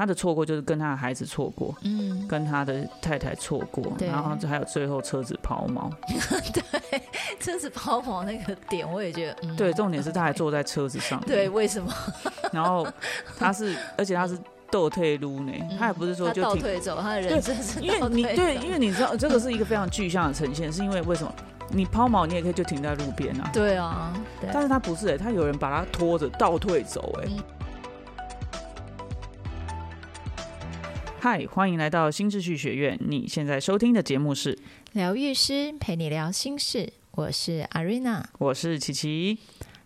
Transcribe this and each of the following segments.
他的错过就是跟他的孩子错过，嗯，跟他的太太错过，对然后还有最后车子抛锚。对车子抛锚那个点，我也觉得，嗯，对，重点是他还坐在车子上面。对，为什么？然后他是，而且他是倒退路呢，他也不是说就停，倒退走，他的人生是因为你对，因为你知道这个是一个非常具象的呈现，是因为为什么？你抛锚，你也可以就停在路边啊。对啊，但是他不是哎、他有人把他拖着倒退走哎、嗯嗨，欢迎来到新秩序学院。你现在收听的节目是，疗愈师陪你聊心事，我是阿瑞娜。我是琪琪。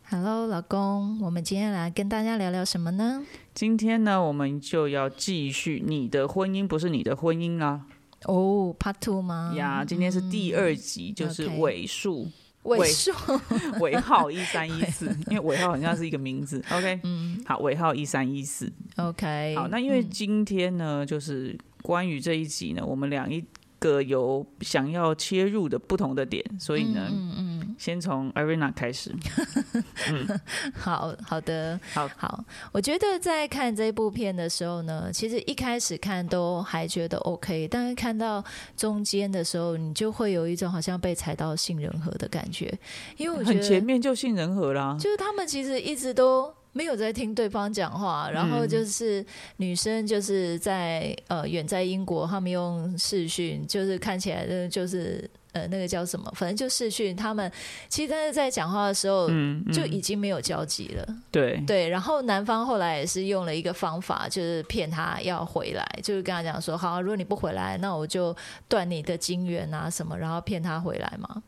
Hello，老公，我们今天来跟大家聊聊什么呢？今天呢，我们就要继续你的婚姻不是你的婚姻啦哦、p a r t Two 吗？呀！今天是第二集，就是尾数尾数，尾号一三一四，因为尾号好像是一个名字。OK，嗯好，尾号一三一四。，OK。好，那因为嗯今天呢，就是关于这一集呢，我们两一个有想要切入的不同的点，所以呢，嗯嗯先从 Arena 开始。嗯，好好的，好好。我觉得在看这部片的时候呢，其实一开始看都还觉得 OK，但是看到中间的时候，你就会有一种好像被踩到杏仁核的感觉，因为我觉很前面就杏仁核啦，就是他们其实一直都。没有在听对方讲话，然后就是女生就是在呃远在英国，他们用视讯，就是看起来的就是呃那个叫什么，反正就视讯，他们其实但是在讲话的时候，嗯，嗯就已经没有交集了。对对，然后男方后来也是用了一个方法，就是骗他要回来，就是跟他讲说，好，如果你不回来，那我就断你的金源啊什么，然后骗他回来嘛。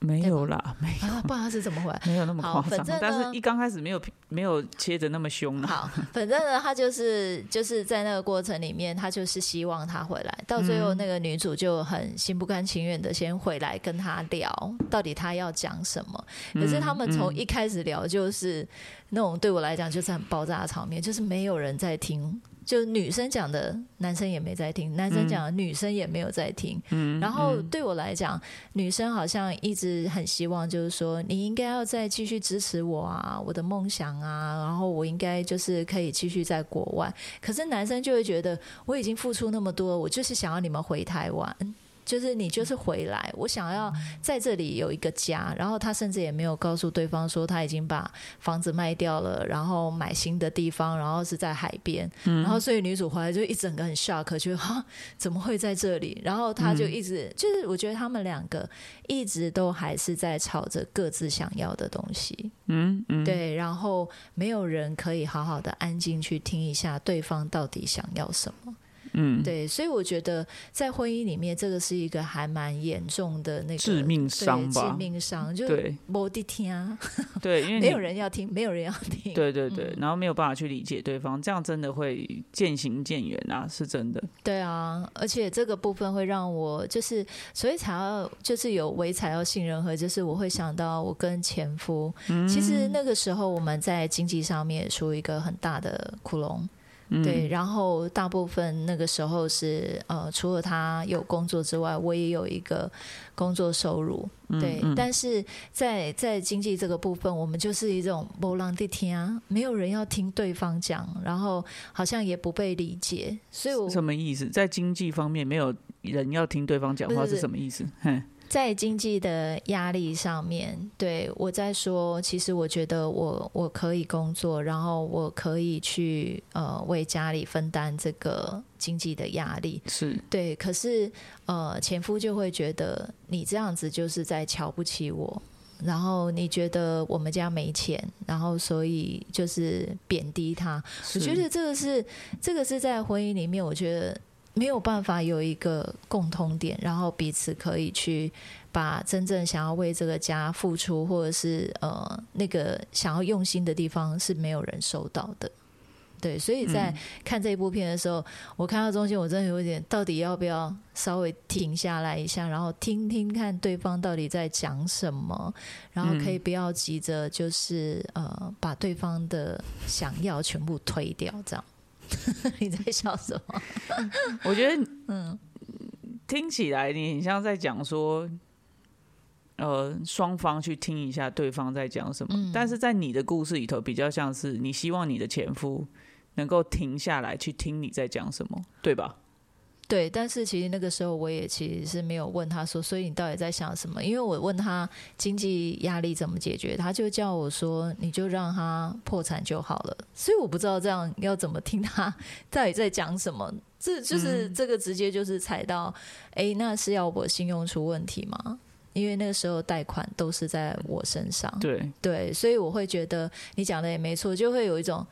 没有啦，没啊，不然他是怎么回来？没有那么好夸张反正，呢但是一刚开始没有没有切的那么凶啦。好，反正呢，他就是就是在那个过程里面，他就是希望他回来。到最后，那个女主就很心不甘情愿的先回来跟他聊，到底他要讲什么。可是他们从一开始聊就是那种对我来讲就是很爆炸的场面，就是没有人在听。就女生讲的，男生也没在听；男生讲的，女生也没有在听。嗯，然后对我来讲，女生好像一直很希望，就是说你应该要再继续支持我啊，我的梦想啊，然后我应该就是可以继续在国外。可是男生就会觉得，我已经付出那么多，我就是想要你们回台湾。就是你就是回来，我想要在这里有一个家，然后他甚至也没有告诉对方说他已经把房子卖掉了，然后买新的地方，然后是在海边，然后所以女主回来就一整个很 shock，觉得哈怎么会在这里？然后他就一直、就是我觉得他们两个一直都还是在吵着各自想要的东西，嗯嗯，对，然后没有人可以好好的安静去听一下对方到底想要什么。嗯，对，所以我觉得在婚姻里面，这个是一个还蛮严重的那个致命伤吧致？命伤就对没地听啊，对，因为没有人要听，没有人要听。对对对，然后没有办法去理解对方，这样真的会渐行渐远啊，是真的。对啊，而且这个部分会让我就是，所以才要就是有为才要信任和，就是我会想到我跟前夫，其实那个时候我们在经济上面也出一个很大的窟窿。嗯对，然后大部分那个时候是呃，除了他有工作之外，我也有一个工作收入，对。嗯但是在在经济这个部分，我们就是一种波浪地听啊，没有人要听对方讲，然后好像也不被理解，所以我什么意思？在经济方面，没有人要听对方讲话是是什么意思？嘿，在经济的压力上面，对我在说，其实我觉得我我可以工作，然后我可以去呃为家里分担这个经济的压力，是对。可是呃前夫就会觉得你这样子就是在瞧不起我。然后你觉得我们家没钱，然后所以就是贬低他。我觉得这个是这个是在婚姻里面，我觉得没有办法有一个共通点，然后彼此可以去把真正想要为这个家付出，或者是呃那个想要用心的地方是没有人收到的。对，所以在看这一部片的时候，我看到中间，我真的有一点，到底要不要稍微停下来一下，然后听听看对方到底在讲什么，然后可以不要急着就是呃把对方的想要全部推掉，这样。你在笑什么？我觉得，嗯，听起来你很像在讲说，呃，双方去听一下对方在讲什么，但是在你的故事里头，比较像是你希望你的前夫能够停下来去听你在讲什么，对吧？对，但是其实那个时候我也其实是没有问他说，所以你到底在想什么？因为我问他经济压力怎么解决，他就叫我说，你就让他破产就好了。所以我不知道这样要怎么听他 到底在讲什么。这就是这个直接就是踩到，哎，那是要我信用出问题吗？因为那个时候贷款都是在我身上，对对，所以我会觉得你讲的也没错，就会有一种，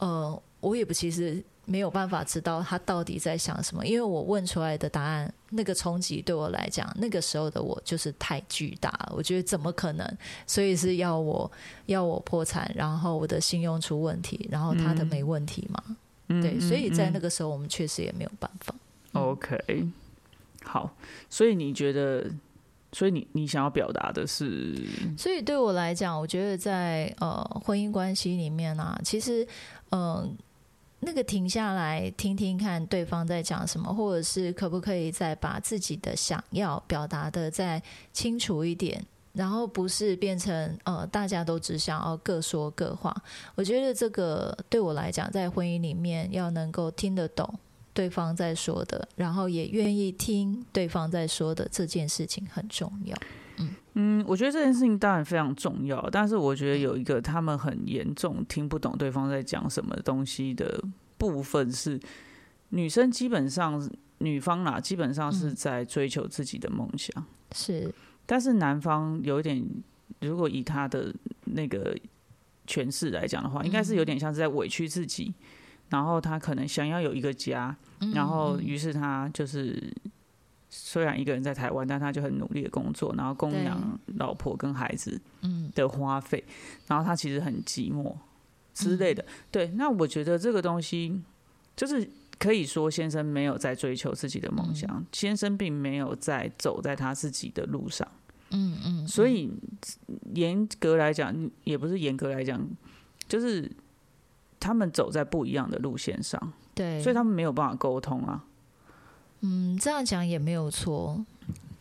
呃，我也不其实。没有办法知道他到底在想什么，因为我问出来的答案，那个冲击对我来讲，那个时候的我就是太巨大了。我觉得怎么可能？所以是要我要我破产，然后我的信用出问题，然后他的没问题嘛？对，所以在那个时候，我们确实也没有办法。OK，好，所以你觉得，所以你你想要表达的是？所以对我来讲，我觉得在呃婚姻关系里面啊，其实嗯。那个停下来听听看对方在讲什么，或者是可不可以再把自己的想要表达的再清楚一点，然后不是变成呃大家都只想要各说各话。我觉得这个对我来讲，在婚姻里面要能够听得懂对方在说的，然后也愿意听对方在说的这件事情很重要。嗯。嗯，我觉得这件事情当然非常重要，但是我觉得有一个他们很严重听不懂对方在讲什么东西的部分是，女生基本上女方啦，基本上是在追求自己的梦想，是，但是男方有一点，如果以他的那个诠释来讲的话，应该是有点像是在委屈自己，然后他可能想要有一个家，然后于是他就是。虽然一个人在台湾，但他就很努力的工作，然后供养老婆跟孩子的花费，然后他其实很寂寞之类的。对，那我觉得这个东西就是可以说，先生没有在追求自己的梦想，先生并没有在走在他自己的路上。嗯嗯，所以严格来讲，也不是严格来讲，就是他们走在不一样的路线上。对，所以他们没有办法沟通啊。嗯，这样讲也没有错，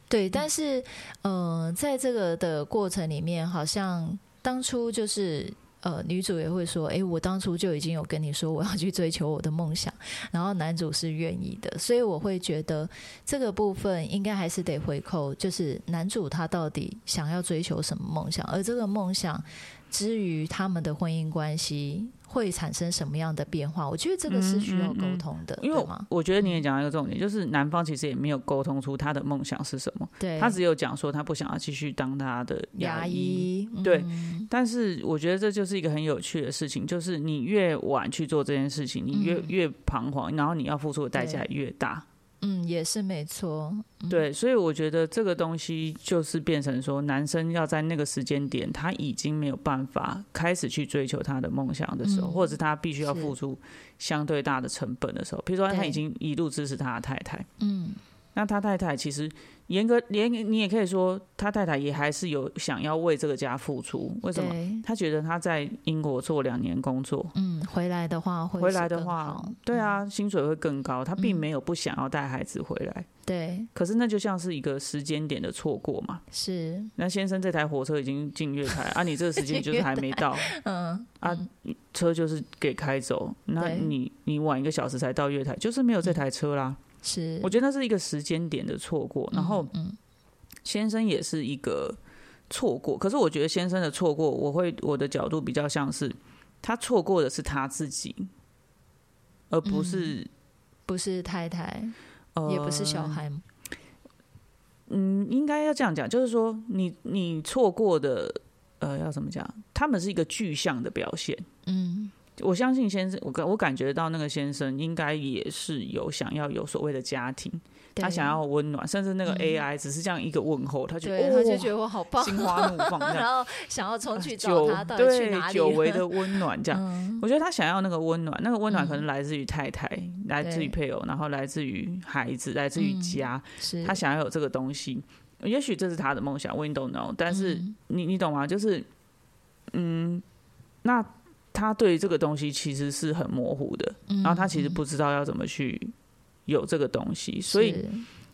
对。但是，呃，在这个的过程里面，好像当初就是呃，女主也会说：“哎，我当初就已经有跟你说我要去追求我的梦想。”然后男主是愿意的，所以我会觉得这个部分应该还是得回扣，就是男主他到底想要追求什么梦想，而这个梦想之于他们的婚姻关系。会产生什么样的变化？我觉得这个是需要沟通的，因为我觉得你也讲到一个重点，就是男方其实也没有沟通出他的梦想是什么。对，他只有讲说他不想要继续当他的牙医。对，但是我觉得这就是一个很有趣的事情，就是你越晚去做这件事情，你越越彷徨，然后你要付出的代价越大。嗯，也是没错。对，所以我觉得这个东西就是变成说，男生要在那个时间点，他已经没有办法开始去追求他的梦想的时候，或者是他必须要付出相对大的成本的时候，比如说他已经一路支持他的太太，嗯，那他太太其实。严格连你也可以说，他太太也还是有想要为这个家付出。为什么？他觉得他在英国做两年工作，嗯，回来的话会回来的话，对啊，薪水会更高。他并没有不想要带孩子回来，对。可是那就像是一个时间点的错过嘛。是。那先生这台火车已经进月台 啊，你这个时间就是还没到，嗯啊，车就是给开走，那你你晚一个小时才到月台，就是没有这台车啦。是，我觉得那是一个时间点的错过，然后先生也是一个错过。可是我觉得先生的错过，我会我的角度比较像是他错过的是他自己，而不是不是太太，也不是小孩。嗯，应该要这样讲，就是说你你错过的，呃，要怎么讲？他们是一个具象的表现。嗯。我相信先生，我感我感觉到那个先生应该也是有想要有所谓的家庭，他想要温暖，甚至那个 AI 只是这样一个问候，他就他就觉得我好棒，心花怒放，然后想要冲去找他，到底去哪里？久违的温暖，这样，我觉得他想要那个温暖，那个温暖可能来自于太太，来自于配偶，然后来自于孩子，来自于家，他想要有这个东西，也许这是他的梦想，We don't know，但是你你懂吗？就是，嗯，那。他对这个东西其实是很模糊的，然后他其实不知道要怎么去有这个东西，所以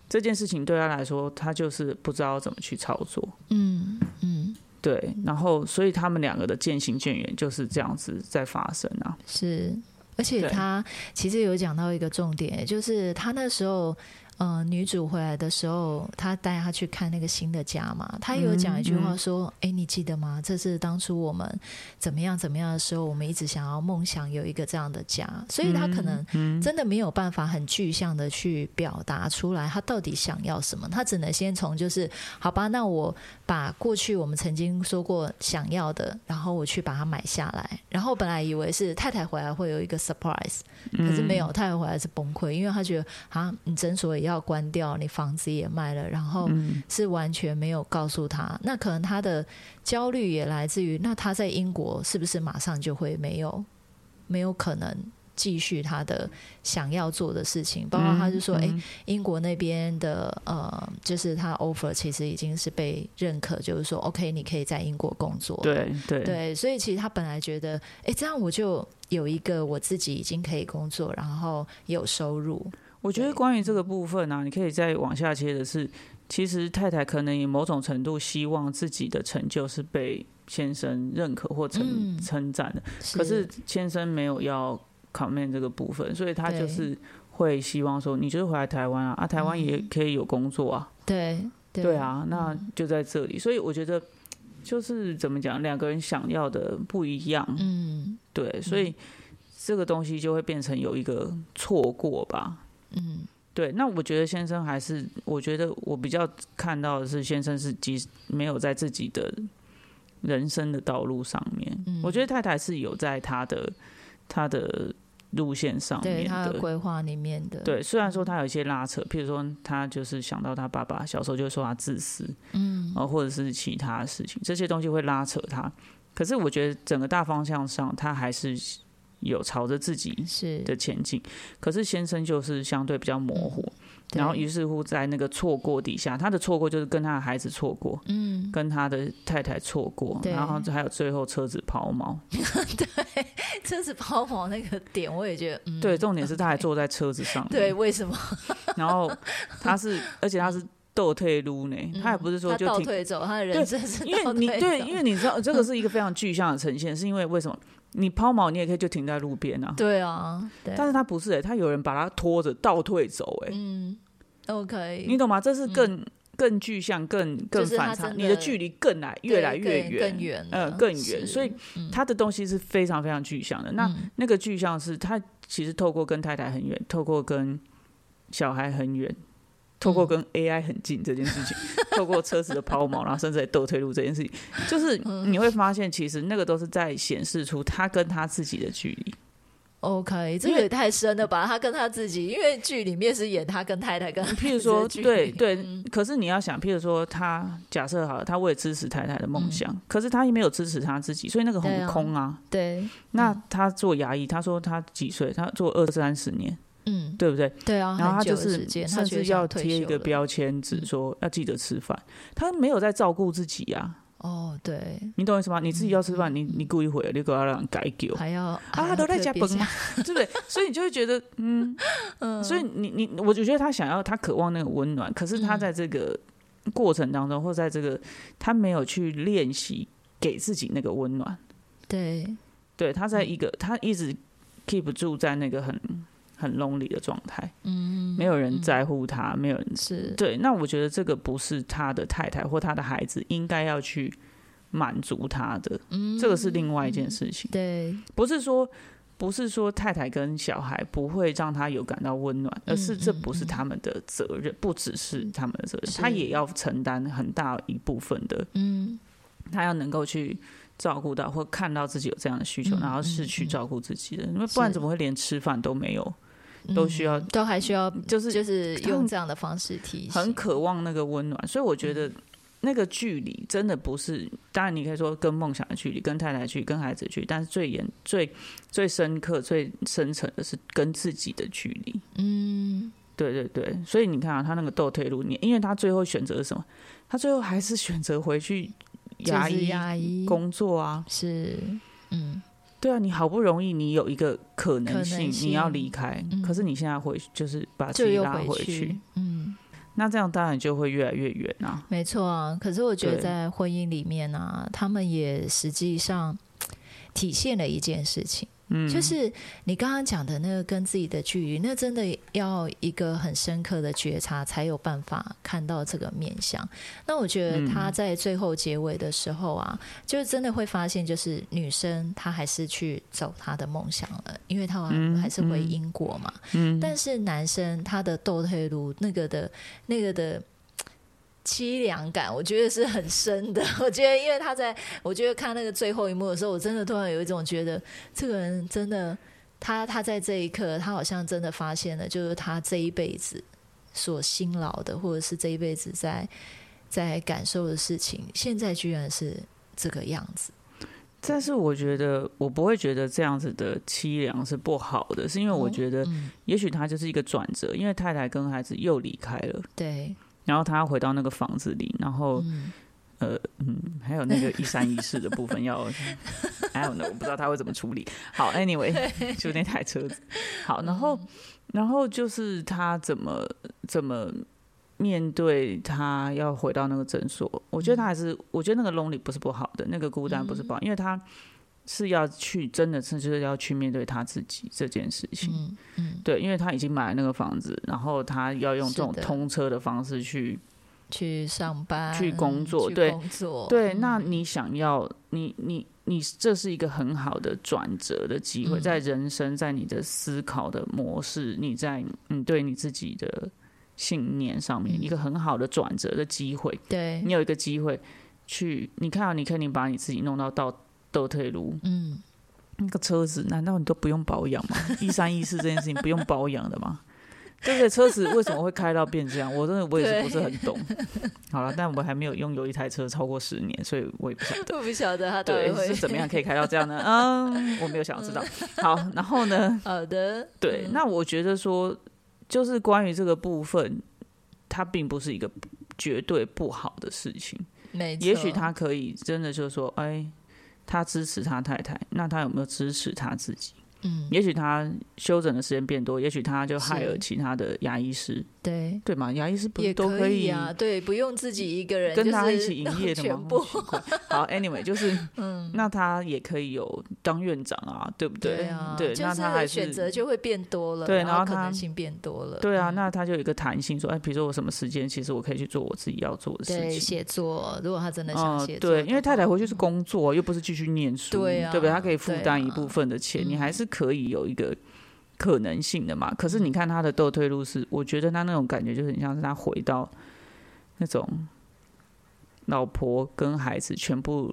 这件事情对他来说，他就是不知道怎么去操作。嗯嗯，对，然后所以他们两个的渐行渐远就是这样子在发生啊。是，而且他其实有讲到一个重点，就是他那时候。呃，女主回来的时候，她带她去看那个新的家嘛。她有讲一句话说：“哎、你记得吗？这是当初我们怎么样怎么样的时候，我们一直想要梦想有一个这样的家。”所以她可能真的没有办法很具象的去表达出来，她到底想要什么。她只能先从就是，好吧，那我把过去我们曾经说过想要的，然后我去把它买下来。然后本来以为是太太回来会有一个 surprise，可是没有，太太回来是崩溃，因为她觉得啊，你诊所也要关掉，你房子也卖了，然后是完全没有告诉他。那可能他的焦虑也来自于，那他在英国是不是马上就会没有没有可能继续他的想要做的事情？包括他就说，哎、英国那边的呃，就是他 offer 其实已经是被认可，就是说 OK，你可以在英国工作。对对对，所以其实他本来觉得，哎，这样我就有一个我自己已经可以工作，然后有收入。我觉得对。关于这个部分呢、啊，你可以再往下切的是，其实太太可能以某种程度希望自己的成就是被先生认可或称嗯。称赞的，可是先生没有要 comment 这个部分，所以他就是会希望说，你就是回来台湾啊，啊，台湾也可以有工作啊，对对对啊，那就在这里，所以我觉得就是怎么讲，两个人想要的不一样，嗯。对，所以这个东西就会变成有一个错过吧。嗯对，那我觉得先生还是，我觉得我比较看到的是，先生是即使没有在自己的人生的道路上面，嗯我觉得太太是有在他的他的路线上面对他的的。规划里面的，对，虽然说他有一些拉扯，譬如说他就是想到他爸爸小时候就说他自私，嗯呃，或者是其他的事情，这些东西会拉扯他。可是我觉得整个大方向上，他还是有朝着自己是。的前进。可是先生就是相对比较模糊，对然后于是乎在那个错过底下，他的错过就是跟他的孩子错过，嗯，跟他的太太错过，然后还有最后车子抛锚。对车子抛锚那个点，我也觉得，嗯，对，重点是他还坐在车子上，对，为什么？然后他是，而且他是倒退路呢，他也不是说就停。倒退走，他的人生是因为你对，因为你知道这个是一个非常具象的呈现，是因为为什么？你抛锚，你也可以就停在路边啊。对啊，对，但是他不是哎、他有人把他拖着倒退走哎、嗯，OK，你懂吗？这是更、更具象、更更反差，真的你的距离更来越来越远，更远了，呃，更远。所以嗯他的东西是非常非常具象的。那、嗯那个具象是他其实透过跟太太很远，透过跟小孩很远。透过跟 AI 很近这件事情，透过车子的抛锚，然后甚至还倒退路这件事情，就是嗯你会发现，其实那个都是在显示出他跟他自己的距离。OK，这个也太深了吧？他跟他自己，因为剧里面是演他跟太太跟他 譬如说，对对，嗯可是你要想，譬如说，他假设好了，他为了支持太太的梦想，嗯可是他也没有支持他自己，所以那个很空啊。对，那他做牙医，他说他几岁？他做二三十年，嗯，对不对？对啊，然后他就是甚至要贴一个标签纸，说要记得吃饭。他没有在照顾自己呀、哦，对，你懂我意思吗？你自己要吃饭，你你故意回，你给他让人改丢。还要啊，都在加加崩吗？对不对？所以你就会觉得，嗯，所以你你，我就觉得他想要，他渴望那个温暖，可是他在这个过程当中，或在这个他没有去练习给自己那个温暖，对，对，他在一个他一直 keep 住在那个很很 lonely 的状态，嗯，没有人在乎他，没有人是，对。那我觉得这个不是他的太太或他的孩子应该要去满足他的，嗯，这个是另外一件事情。对，不是说不是说太太跟小孩不会让他有感到温暖，而是这不是他们的责任，不只是他们的责任，他也要承担很大一部分的，嗯，他要能够去。照顾到或看到自己有这样的需求，嗯然后是去照顾自己的，因为不然怎么会连吃饭都没有？都需要嗯都还需要，就是就是用这样的方式提醒，很渴望那个温暖，所以我觉得那个距离真的不是，当然你可以说跟梦想的距离、跟太太的距离、跟孩子的距离，但是最严、最最深刻、最深层的是跟自己的距离。嗯，对对对，所以你看啊，他那个倒退路，你因为他最后选择是什么？他最后还是选择回去牙就是医牙医工作啊。是，嗯，对啊，你好不容易你有一个可能性，能性你要离开，嗯可是你现在回就是把自己拉回去，嗯。那这样当然就会越来越远啊。没错啊，可是我觉得在婚姻里面啊，他们也实际上体现了一件事情，嗯，就是你刚刚讲的那个跟自己的距离，那真的要一个很深刻的觉察，才有办法看到这个面相。那我觉得他在最后结尾的时候啊，就是真的会发现，就是女生她还是去走她的梦想了，因为她还是回英国嘛。嗯，但是男生他的斗退路那个的那个的。凄凉感，我觉得是很深的。我觉得，因为他在，我觉得看那个最后一幕的时候，我真的突然有一种觉得，这个人真的，他他在这一刻，他好像真的发现了，就是他这一辈子所辛劳的，或者是这一辈子在在感受的事情，现在居然是这个样子。但是，我觉得我不会觉得这样子的凄凉是不好的，是因为我觉得，也许他就是一个转折，因为太太跟孩子又离开了。对。然后他回到那个房子里，然后，呃，嗯，还有那个一三一四的部分要 还有呢，我不知道他会怎么处理。好，anyway，就那台车子。好，然后，然后就是他怎么怎么面对他要回到那个诊所？我觉得他还是，我觉得那个 lonely 不是不好的，那个孤单不是不好，因为他。是要去，真的是就是要去面对他自己这件事情。嗯嗯，对，因为他已经买了那个房子，然后他要用这种通车的方式去去上班、去工作。对，工作。对，那你想要，你你你，这是一个很好的转折的机会，在人生，在你的思考的模式，你在你，对你自己的信念上面，一个很好的转折的机会。对你有一个机会去，你看，你肯定把你自己弄到到。斗退路，嗯，那个车子难道你都不用保养吗？一三一四这件事情不用保养的吗？对不对？车子为什么会开到变这样？我真的我也是不是很懂。好了，但我还没有拥有一台车超过十年，所以我也不晓得。我不晓得他对是怎么样可以开到这样呢？嗯，我没有想要知道。好，然后呢？好的。对，那我觉得说，就是关于这个部分，它并不是一个绝对不好的事情。没错。也许他可以真的就是说，哎。他支持他太太，那他有没有支持他自己？嗯，也许他休整的时间变多，也许他就害了其他的牙医师。对对嘛，牙医师不是都可以啊？对，不用自己一个人跟他一起营业的吗？好，Anyway，就是 嗯，那他也可以有当院长啊，对不对？对啊，对，那他还是选择就会变多了，对，然后可能性变多了，对啊，那他就有一个弹性，说，哎，比如说我什么时间，其实我可以去做我自己要做的事情，写作。如果他真的想写作，对，因为太太回去是工作，又不是继续念书，对啊，对不对？他可以负担一部分的钱，你还是可以有一个。可能性的嘛？可是你看他的斗退路是，我觉得他那种感觉就很像是他回到那种老婆跟孩子全部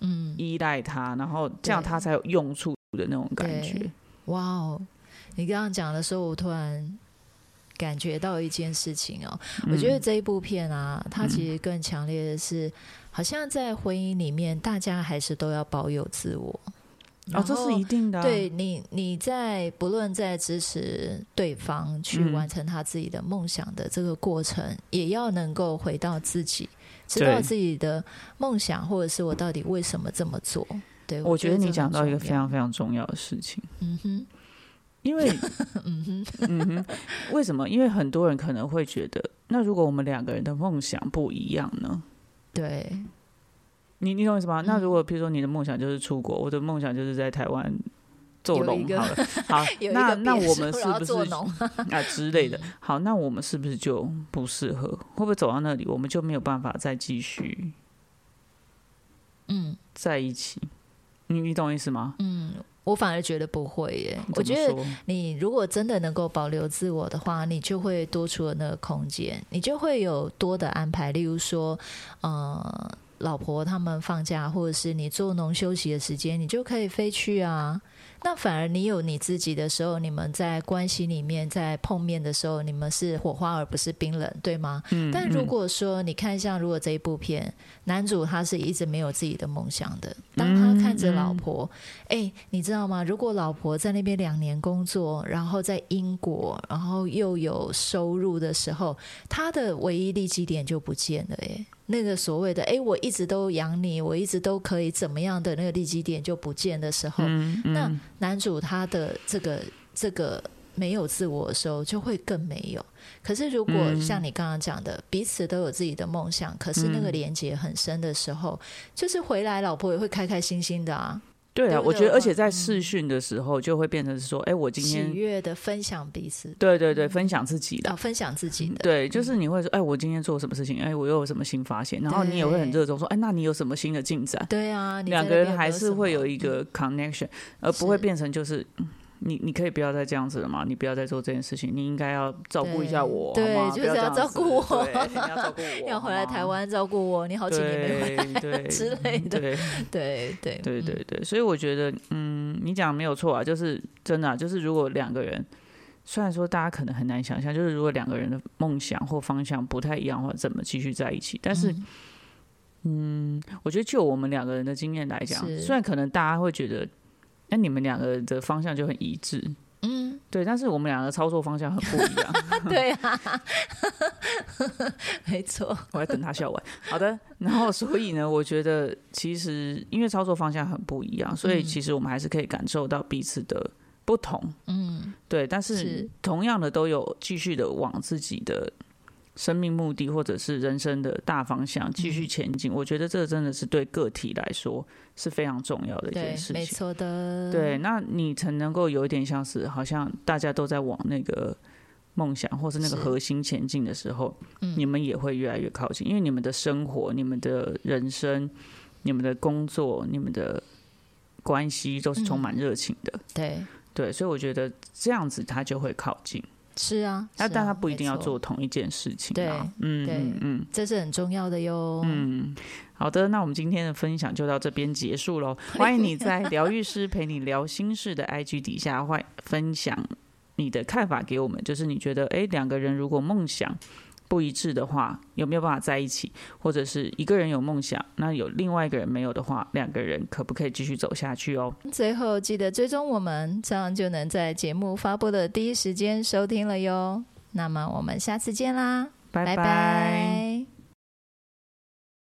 嗯依赖他，然后这样他才有用处的那种感觉。哇哦！你刚刚讲的时候，我突然感觉到一件事情哦，我觉得这一部片啊，它其实更强烈的是，好像在婚姻里面，大家还是都要保有自我。哦，这是一定的。对你，你在不论在支持对方去完成他自己的梦想的这个过程，也要能够回到自己，知道自己的梦想，或者是我到底为什么这么做。对，我觉得你讲到一个非常非常重要的事情。嗯哼，因为，嗯哼，嗯哼，为什么？因为很多人可能会觉得，那如果我们两个人的梦想不一样呢？对。你你懂意思吗？那如果比如说你的梦想就是出国，我的梦想就是在台湾做农好了。好，那那我们是不是 啊之类的？好，那我们是不是就不适合？会不会走到那里，我们就没有办法再继续嗯在一起？你你懂意思吗？嗯，我反而觉得不会耶。我觉得你如果真的能够保留自我的话，你就会多出了那个空间，你就会有多的安排。例如说，呃。老婆他们放假，或者是你做农休息的时间，你就可以飞去啊。那反而你有你自己的时候，你们在关系里面在碰面的时候，你们是火花而不是冰冷，对吗？嗯。但如果说你看像如果这一部片，男主他是一直没有自己的梦想的，当他看着老婆，哎，你知道吗？如果老婆在那边两年工作，然后在英国，然后又有收入的时候，他的唯一利基点就不见了，哎。那个所谓的“哎，我一直都养你，我一直都可以怎么样的”那个利基点就不见的时候，那男主他的这个这个没有自我的时候，就会更没有。可是如果像你刚刚讲的，彼此都有自己的梦想，可是那个连接很深的时候，就是回来老婆也会开开心心的啊。对啊，我觉得，而且在嗯。视讯的时候，就会变成是说，哎，我今喜天悦的分享彼此，对对对，分享自己的。哦，，分享自己的，对，就是你会说，哎，我今天做什么事情，哎，我又有什么新发现，然后你也会很对。热衷说，哎，那你有什么新的进展？对啊，你两个人还是会有一个 connection，而不会是。变成就是。嗯你你可以不要再这样子了吗？你不要再做这件事情，你应该要照顾一下我，对就是要照顾我你要照顾我，要回来台，湾照顾我，你好几年没回来 之类的，对对对嗯对对对，所以我觉得，嗯，你讲的没有错啊，就是真的啊、就是如果两个人，虽然说大家可能很难想象，就是如果两个人的梦想或方向不太一样的话，怎么继续在一起？但是，嗯我觉得就我们两个人的经验来讲，是虽然可能大家会觉得，那你们两个的方向就很一致，嗯，对，但是我们两个操作方向很不一样。对啊，没错，我在等他笑完。好的，然后所以呢，我觉得其实因为操作方向很不一样，所以嗯。其实我们还是可以感受到彼此的不同。嗯，对，但是是。同样的都有继续的往自己的生命目的或者是人生的大方向继嗯续前进。我觉得这真的是对个体来说是非常重要的一件，事情。没错的，对，那你才能够有一点像是好像大家都在往那个梦想或是那个核心前进的时候，嗯你们也会越来越靠近，因为你们的生活、你们的人生、你们的工作、你们的关系都是充满热情的。对，对，所以我觉得这样子他就会靠近，是啊，但是啊但他不一定要做同一件事情对啊。嗯对嗯嗯这是很重要的哟。嗯，好的，那我们今天的分享就到这边结束喽。欢迎你在疗愈师陪你聊心事的 IG 底下欢分享你的看法给我们，就是你觉得诶两个人如果梦想不一致的话，有没有办法在一起？或者是一个人有梦想，那有另外一个人没有的话，两个人可不可以继续走下去哦？最后记得追踪我们，这样就能在节目发布的第一时间收听了哟。那么我们下次见啦，拜拜拜